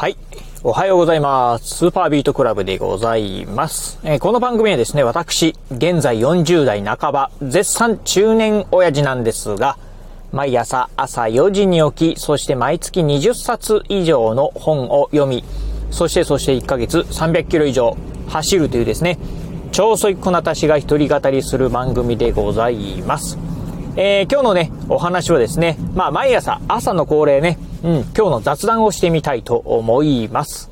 はい。おはようございます。スーパービートクラブでございます。えー、この番組はですね、私、現在40代半ば、絶賛中年親父なんですが、毎朝朝4時に起き、そして毎月20冊以上の本を読み、そしてそして1ヶ月300キロ以上走るというですね、超速こなたしが一人語りする番組でございます。えー、今日のね、お話はですね、まあ毎朝、朝の恒例ね、うん、今日の雑談をしてみたいと思います。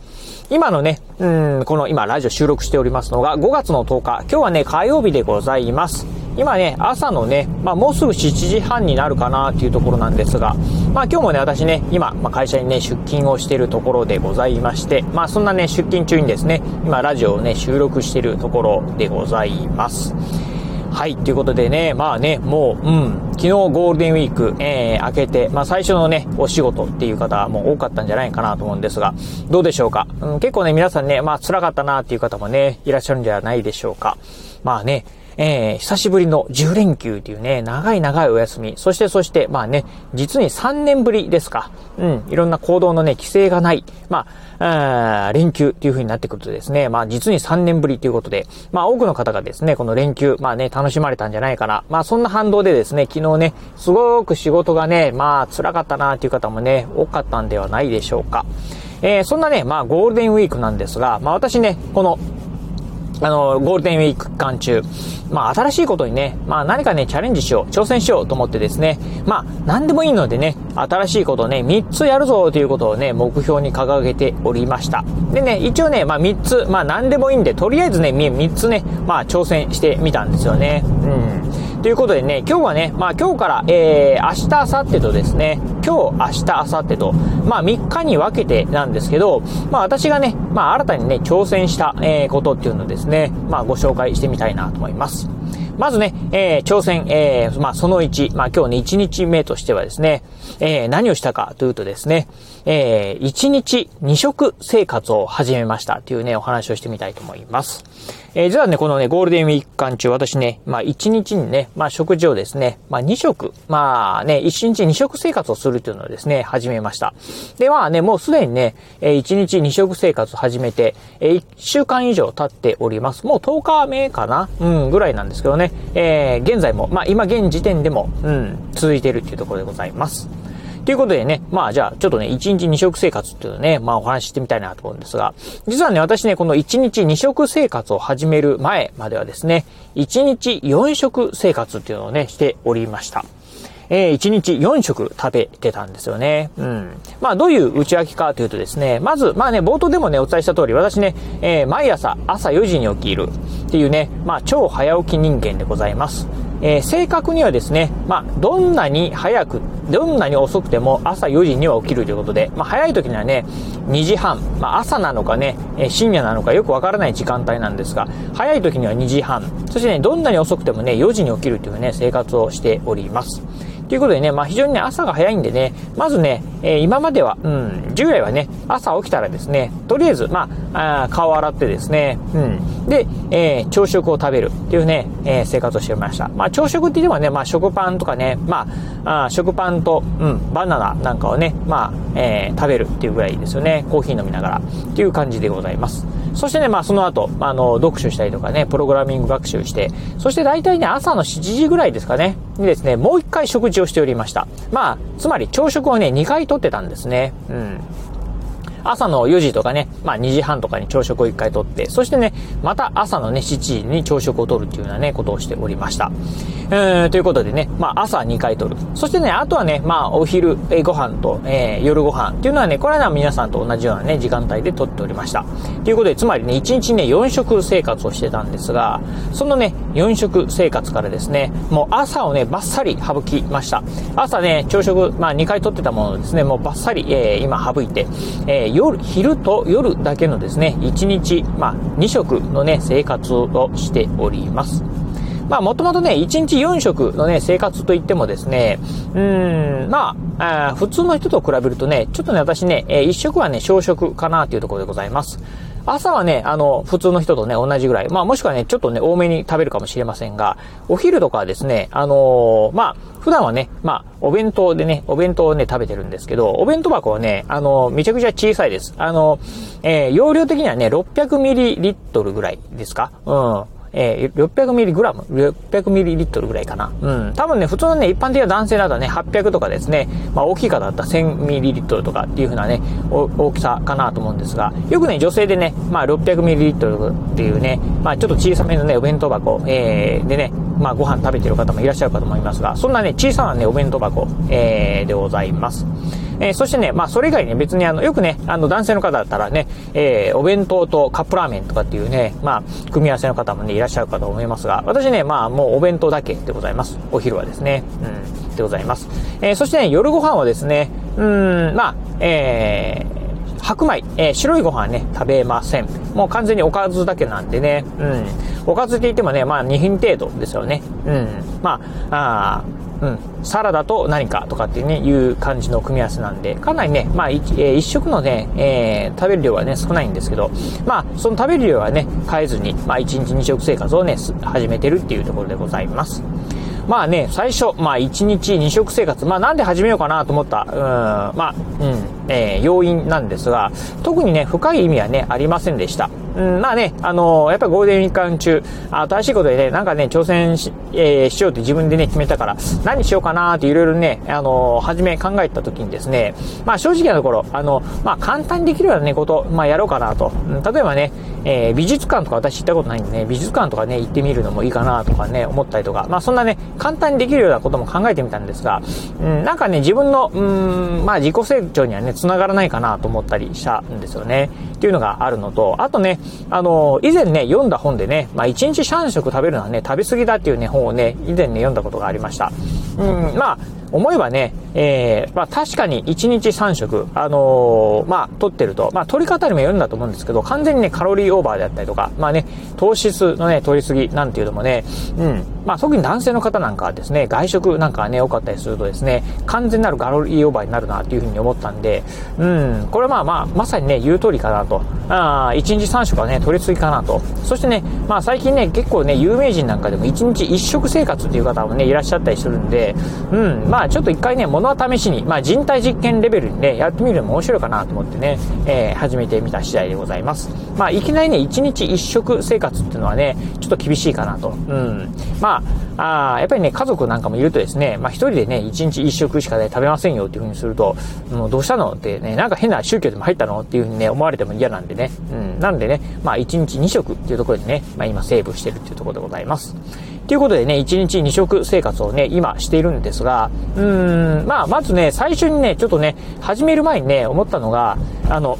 今のね、うん、この今ラジオ収録しておりますのが5月の10日、今日はね、火曜日でございます。今ね、朝のね、まあもうすぐ7時半になるかなっていうところなんですが、まあ今日もね、私ね、今、まあ、会社にね、出勤をしているところでございまして、まあそんなね、出勤中にですね、今ラジオをね、収録しているところでございます。はい、ということでね、まあね、もう、うん、昨日ゴールデンウィーク、えー、明けて、まあ最初のね、お仕事っていう方も多かったんじゃないかなと思うんですが、どうでしょうか、うん、結構ね、皆さんね、まあ辛かったなっていう方もね、いらっしゃるんじゃないでしょうか。まあね、えー、久しぶりの10連休というね、長い長いお休み。そしてそして、まあね、実に3年ぶりですか。うん、いろんな行動のね、規制がない。まあ、あ連休っていう風になってくるとですね、まあ実に3年ぶりということで、まあ多くの方がですね、この連休、まあね、楽しまれたんじゃないかな。まあそんな反動でですね、昨日ね、すごく仕事がね、まあ辛かったなっていう方もね、多かったんではないでしょうか。えー、そんなね、まあゴールデンウィークなんですが、まあ私ね、このあの、ゴールデンウィーク期間中、まあ、新しいことにね、まあ、何かね、チャレンジしよう、挑戦しようと思ってですね、まあ、何でもいいのでね、新しいことをね、3つやるぞということをね、目標に掲げておりました。でね、一応ね、まあ、3つ、まあ、何でもいいんで、とりあえずね、3つね、まあ、挑戦してみたんですよね。うん。ということでね、今日はね、まあ、今日から、えー、明日、明後日とですね、今日、明日、明後日と、まあ、3日に分けてなんですけど、まあ、私がね、まあ、新たにね、挑戦した、えー、ことっていうのをですね、まあ、ご紹介してみたいなと思います。まずね、えー、挑戦、えー、まあ、その1、まあ、今日ね、1日目としてはですね、えー、何をしたかというとですね、えー、1日2食生活を始めましたというね、お話をしてみたいと思います。えー、実はね、このね、ゴールデンウィーク間中、私ね、まあ、1日にね、まあ、食事をですね、まあ、2食、まあね、1日2食生活をするというのをですね、始めました。で、まあね、もうすでにね、え、1日2食生活を始めて、え、1週間以上経っております。もう10日目かなうん、ぐらいなんですけどね、えー、現在も、まあ、今現時点でも、うん、続いているっていうところでございます。ということでね、まあじゃあちょっとね、1日2食生活っていうのね、まあお話ししてみたいなと思うんですが、実はね、私ね、この1日2食生活を始める前まではですね、1日4食生活っていうのをね、しておりました。えー、1日4食食べてたんですよね。うん。まあ、どういう内訳かというとですね、まず、まあね、冒頭でもね、お伝えした通り、私ね、えー、毎朝、朝4時に起きるっていうね、まあ、超早起き人間でございます。えー、正確にはですね、まあ、どんなに早く、どんなに遅くても朝4時には起きるということで、まあ、早い時にはね、2時半、まあ、朝なのかね、え深夜なのかよくわからない時間帯なんですが、早い時には2時半、そしてね、どんなに遅くてもね、4時に起きるというね、生活をしております。ということでね、まあ非常にね、朝が早いんでね、まずね、えー、今までは、うん、従来はね、朝起きたらですね、とりあえず、まあ、あ顔洗ってですね、うん、で、えー、朝食を食べるっていうね、えー、生活をしておりました。まあ朝食って言ってもね、まあ食パンとかね、まあ、あ食パンと、うん、バナナなんかをね、まあ、え、食べるっていうぐらいですよね。コーヒー飲みながらっていう感じでございます。そしてね、まあその後、あの、読書したりとかね、プログラミング学習して、そして大体ね、朝の7時ぐらいですかね、にですね、もう一回食事をしておりました。まあ、つまり朝食をね、2回とってたんですね。うん。朝の4時とかね、まあ2時半とかに朝食を1回とって、そしてね、また朝のね、7時に朝食をとるっていうようなね、ことをしておりました。えー、ということでね、まあ朝2回とる。そしてね、あとはね、まあお昼えご飯と、えー、夜ご飯っていうのはね、これは皆さんと同じようなね、時間帯でとっておりました。ということで、つまりね、1日ね、4食生活をしてたんですが、そのね、4食生活からですね、もう朝をね、バッサリ省きました。朝ね、朝食、まあ2回とってたものですね、もうバッサリ、えー、今省いて、えー、夜、昼と夜だけのですね、1日、まあ2食のね、生活をしております。まあ、もともとね、1日4食のね、生活といってもですね、うん、まあ、あ普通の人と比べるとね、ちょっとね、私ね、えー、1食はね、小食かなというところでございます。朝はね、あの、普通の人とね、同じぐらい。まあ、もしくはね、ちょっとね、多めに食べるかもしれませんが、お昼とかはですね、あのー、まあ、普段はね、まあ、お弁当でね、お弁当をね、食べてるんですけど、お弁当箱はね、あの、めちゃくちゃ小さいです。あの、えー、容量的にはね、600ミリリットルぐらいですか？うん。えー、600ミリグラム ?600 ミリリットルぐらいかな。うん。多分ね、普通のね、一般的な男性だとね、800とかですね、まあ大きい方だったら 1000ml とかっていう風なね、大きさかなと思うんですが、よくね、女性でね、まあ 600ml っていうね、まあちょっと小さめのね、お弁当箱、えー、でね、まあご飯食べてる方もいらっしゃるかと思いますが、そんなね、小さなね、お弁当箱、えー、でございます。えー、そしてね、まあ、それ以外に別にあの、よくね、あの、男性の方だったらね、えー、お弁当とカップラーメンとかっていうね、まあ、組み合わせの方もね、いらっしゃるかと思いますが、私ね、まあ、もうお弁当だけでございます。お昼はですね。うん、でございます。えー、そしてね、夜ご飯はですね、うん、まあ、えー、白米、えー、白いご飯ね、食べません。もう完全におかずだけなんでね、うん。おかずって言ってもね、まあ2品程度ですよね。うん。まあ、あうん、サラダと何かとかっていうね、いう感じの組み合わせなんで、かなりね、まあ、えー、一食のね、えー、食べる量はね、少ないんですけど、まあ、その食べる量はね、変えずに、まあ、一日二食生活をね、始めてるっていうところでございます。まあね、最初、まあ1日2食生活、まあなんで始めようかなと思った、うん、まあ、うん、えー、要因なんですが、特にね、深い意味はね、ありませんでした。うん、まあね、あのー、やっぱりゴールデンウィーク間中、新しいことでね、なんかね、挑戦し,、えー、しようって自分でね、決めたから、何しようかなーっていろいろね、あのー、初め考えた時にですね、まあ正直なところ、あの、まあ簡単にできるようなね、こと、まあやろうかなと。例えばね、えー、美術館とか私行ったことないんでね、美術館とかね、行ってみるのもいいかなとかね、思ったりとか、まあそんなね、簡単にできるようなことも考えてみたんですが、うん、なんかね、自分の、うん、まあ自己成長にはね、繋がらないかなと思ったりしたんですよね。っていうのがあるのと、あとね、あの、以前ね、読んだ本でね、まあ、1日3食食べるのはね、食べ過ぎだっていうね、本をね、以前ね、読んだことがありました。うん、まあ、思えばね、えー、まあ確かに1日3食、あのー、まあ取ってると、まあ取り方にもよるんだと思うんですけど、完全にね、カロリーオーバーであったりとか、まあね、糖質のね、取りすぎなんていうのもね、うん、まあ特に男性の方なんかはですね、外食なんかね、多かったりするとですね、完全なるカロリーオーバーになるなっていうふうに思ったんで、うん、これはまあまあ、まさにね、言う通りかなと。ああ1日3食はね、取りすぎかなと。そしてね、まあ最近ね、結構ね、有名人なんかでも1日1食生活っていう方もね、いらっしゃったりするんで、うん、まあまあちょっと一回ね、物は試しに、まあ人体実験レベルにね、やってみるのも面白いかなと思ってね、えー、始めてみた次第でございます。まあいきなりね、1日1食生活っていうのはね、ちょっと厳しいかなと。うん。まあ、あやっぱりね、家族なんかもいるとですね、まあ一人でね、1日1食しかね、食べませんよっていうふうにすると、もうどうしたのってね、なんか変な宗教でも入ったのっていうふうにね、思われても嫌なんでね。うん。なんでね、まあ1日2食っていうところでね、まあ今セーブしてるっていうところでございます。ということでね、1日2食生活をね、今しているんですが、うーん、まあ、まずね、最初にね、ちょっとね、始める前にね、思ったのが、あの、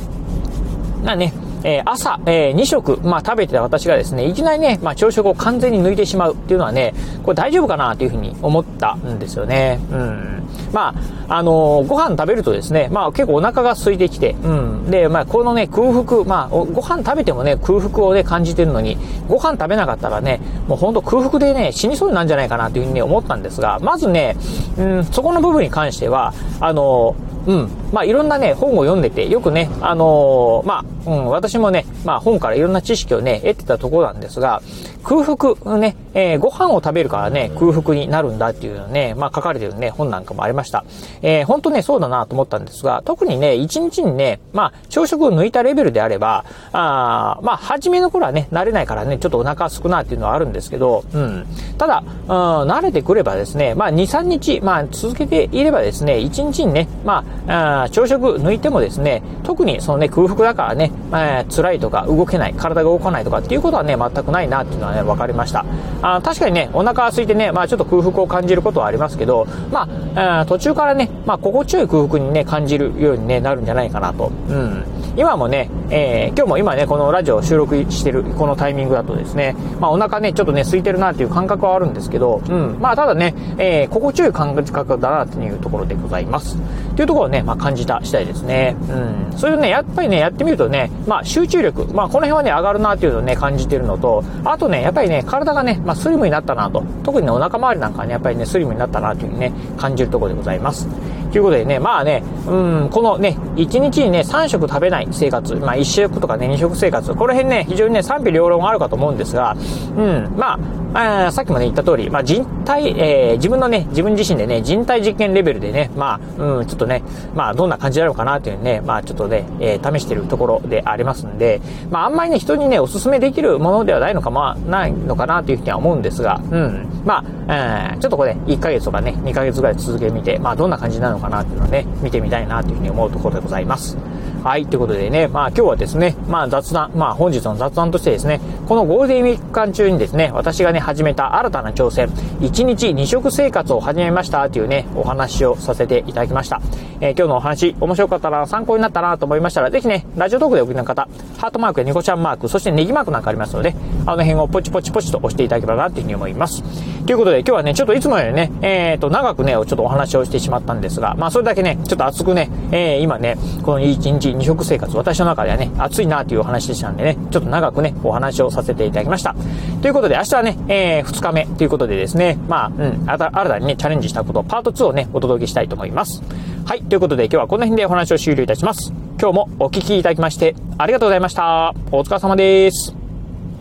まあね、えー、朝、えー、2食、まあ、食べてた私がですね、いきなりね、まあ、朝食を完全に抜いてしまうっていうのはね、これ大丈夫かなというふうに思ったんですよね。うん。まあ、あのー、ご飯食べるとですね、まあ、結構お腹が空いてきて、うん。で、まあ、このね、空腹、まあ、ご飯食べてもね、空腹をね、感じてるのに、ご飯食べなかったらね、もうほんと空腹でね、死にそうになるんじゃないかなというふうに、思ったんですが、まずね、うん、そこの部分に関しては、あのーうん。まあ、いろんなね、本を読んでて、よくね、あのー、まあ、うん、私もね、まあ、本からいろんな知識をね、得てたところなんですが、空腹、ね、えー、ご飯を食べるからね、空腹になるんだっていうのね、まあ、書かれてるね、本なんかもありました。えー、本当ね、そうだなと思ったんですが、特にね、一日にね、まあ、朝食を抜いたレベルであれば、あまあ、初めの頃はね、慣れないからね、ちょっとお腹すくなっていうのはあるんですけど、うん。ただ、うん、慣れてくればですね、まあ、2、3日、まあ、続けていればですね、1日にね、まあ、あ朝食抜いてもですね、特にそのね、空腹だからね、えー、辛いとか動けない、体が動かないとかっていうことはね、全くないなっていうのはね、分かりました。あ確かにね、お腹空いてね、まあちょっと空腹を感じることはありますけど、まあ、あ途中からね、まあ心地よい空腹にね、感じるように、ね、なるんじゃないかなと。うん。今もね、えー、今日も今ね、このラジオ収録してるこのタイミングだとですね、まあお腹ね、ちょっとね、空いてるなっていう感覚はあるんですけど、うん。まあただね、えー、心地よい感覚だなっていうところでございます。というところをね、まあ感じた次第ですね。うん。それでね、やっぱりね、やってみるとね、まあ集中力、まあこの辺はね、上がるなっていうのをね、感じてるのと、あとね、やっぱりね、体がね、まあスリムになったなと。特にね、お腹周りなんかね、やっぱりね、スリムになったなというふうにね、感じるところでございます。ということでね、まあね、うん、このね、1日にね、3食食べない生活、まあ1食とかね、2食生活、この辺ね、非常にね、賛否両論あるかと思うんですが、うん、まあ、あさっきもね、言った通り、まあ人体、えー、自分のね、自分自身でね、人体実験レベルでね、まあ、うん、ちょっとね、まあどんな感じなのかなっていうね、まあちょっとね、えー、試してるところでありますんで、まああんまりね、人にね、お勧めできるものではないのか、まあ、ないのかなというふうには思うんですが、うん、まあ、えー、ちょっとこれ、1ヶ月とかね、2ヶ月ぐらい続けてみて、まあどんな感じなのかなっていうのをね、見てみたいなというふうに思うところでございます。はい、ということでね、まあ今日はですね、まあ雑談、まあ本日の雑談としてですね、このゴールデンウィーク間中にですね、私がね、始めた新たな挑戦、1日2食生活を始めましたというね、お話をさせていただきました。えー、今日のお話、面白かったら参考になったなと思いましたら、ぜひね、ラジオトークでお聞きの方、ハートマークやニコちゃんマーク、そしてネギマークなんかありますので、あの辺をポチポチポチと押していただければなというふうに思います。ということで、今日はね、ちょっといつもよりね、えっ、ー、と、長くね、ちょっとお話をしてしまったんですが、まあそれだけね、ちょっと熱くね、えー、今ね、この1日2食生活、私の中ではね、暑いなというお話でしたんでね、ちょっと長くね、お話をさせていただきました。ということで、明日はね、えー、2日目ということでですね、まあ、うん、新たにね、チャレンジしたこと、パート2をね、お届けしたいと思います。はい、ということで今日はこの辺でお話を終了いたします。今日もお聴きいただきまして、ありがとうございました。お疲れ様です。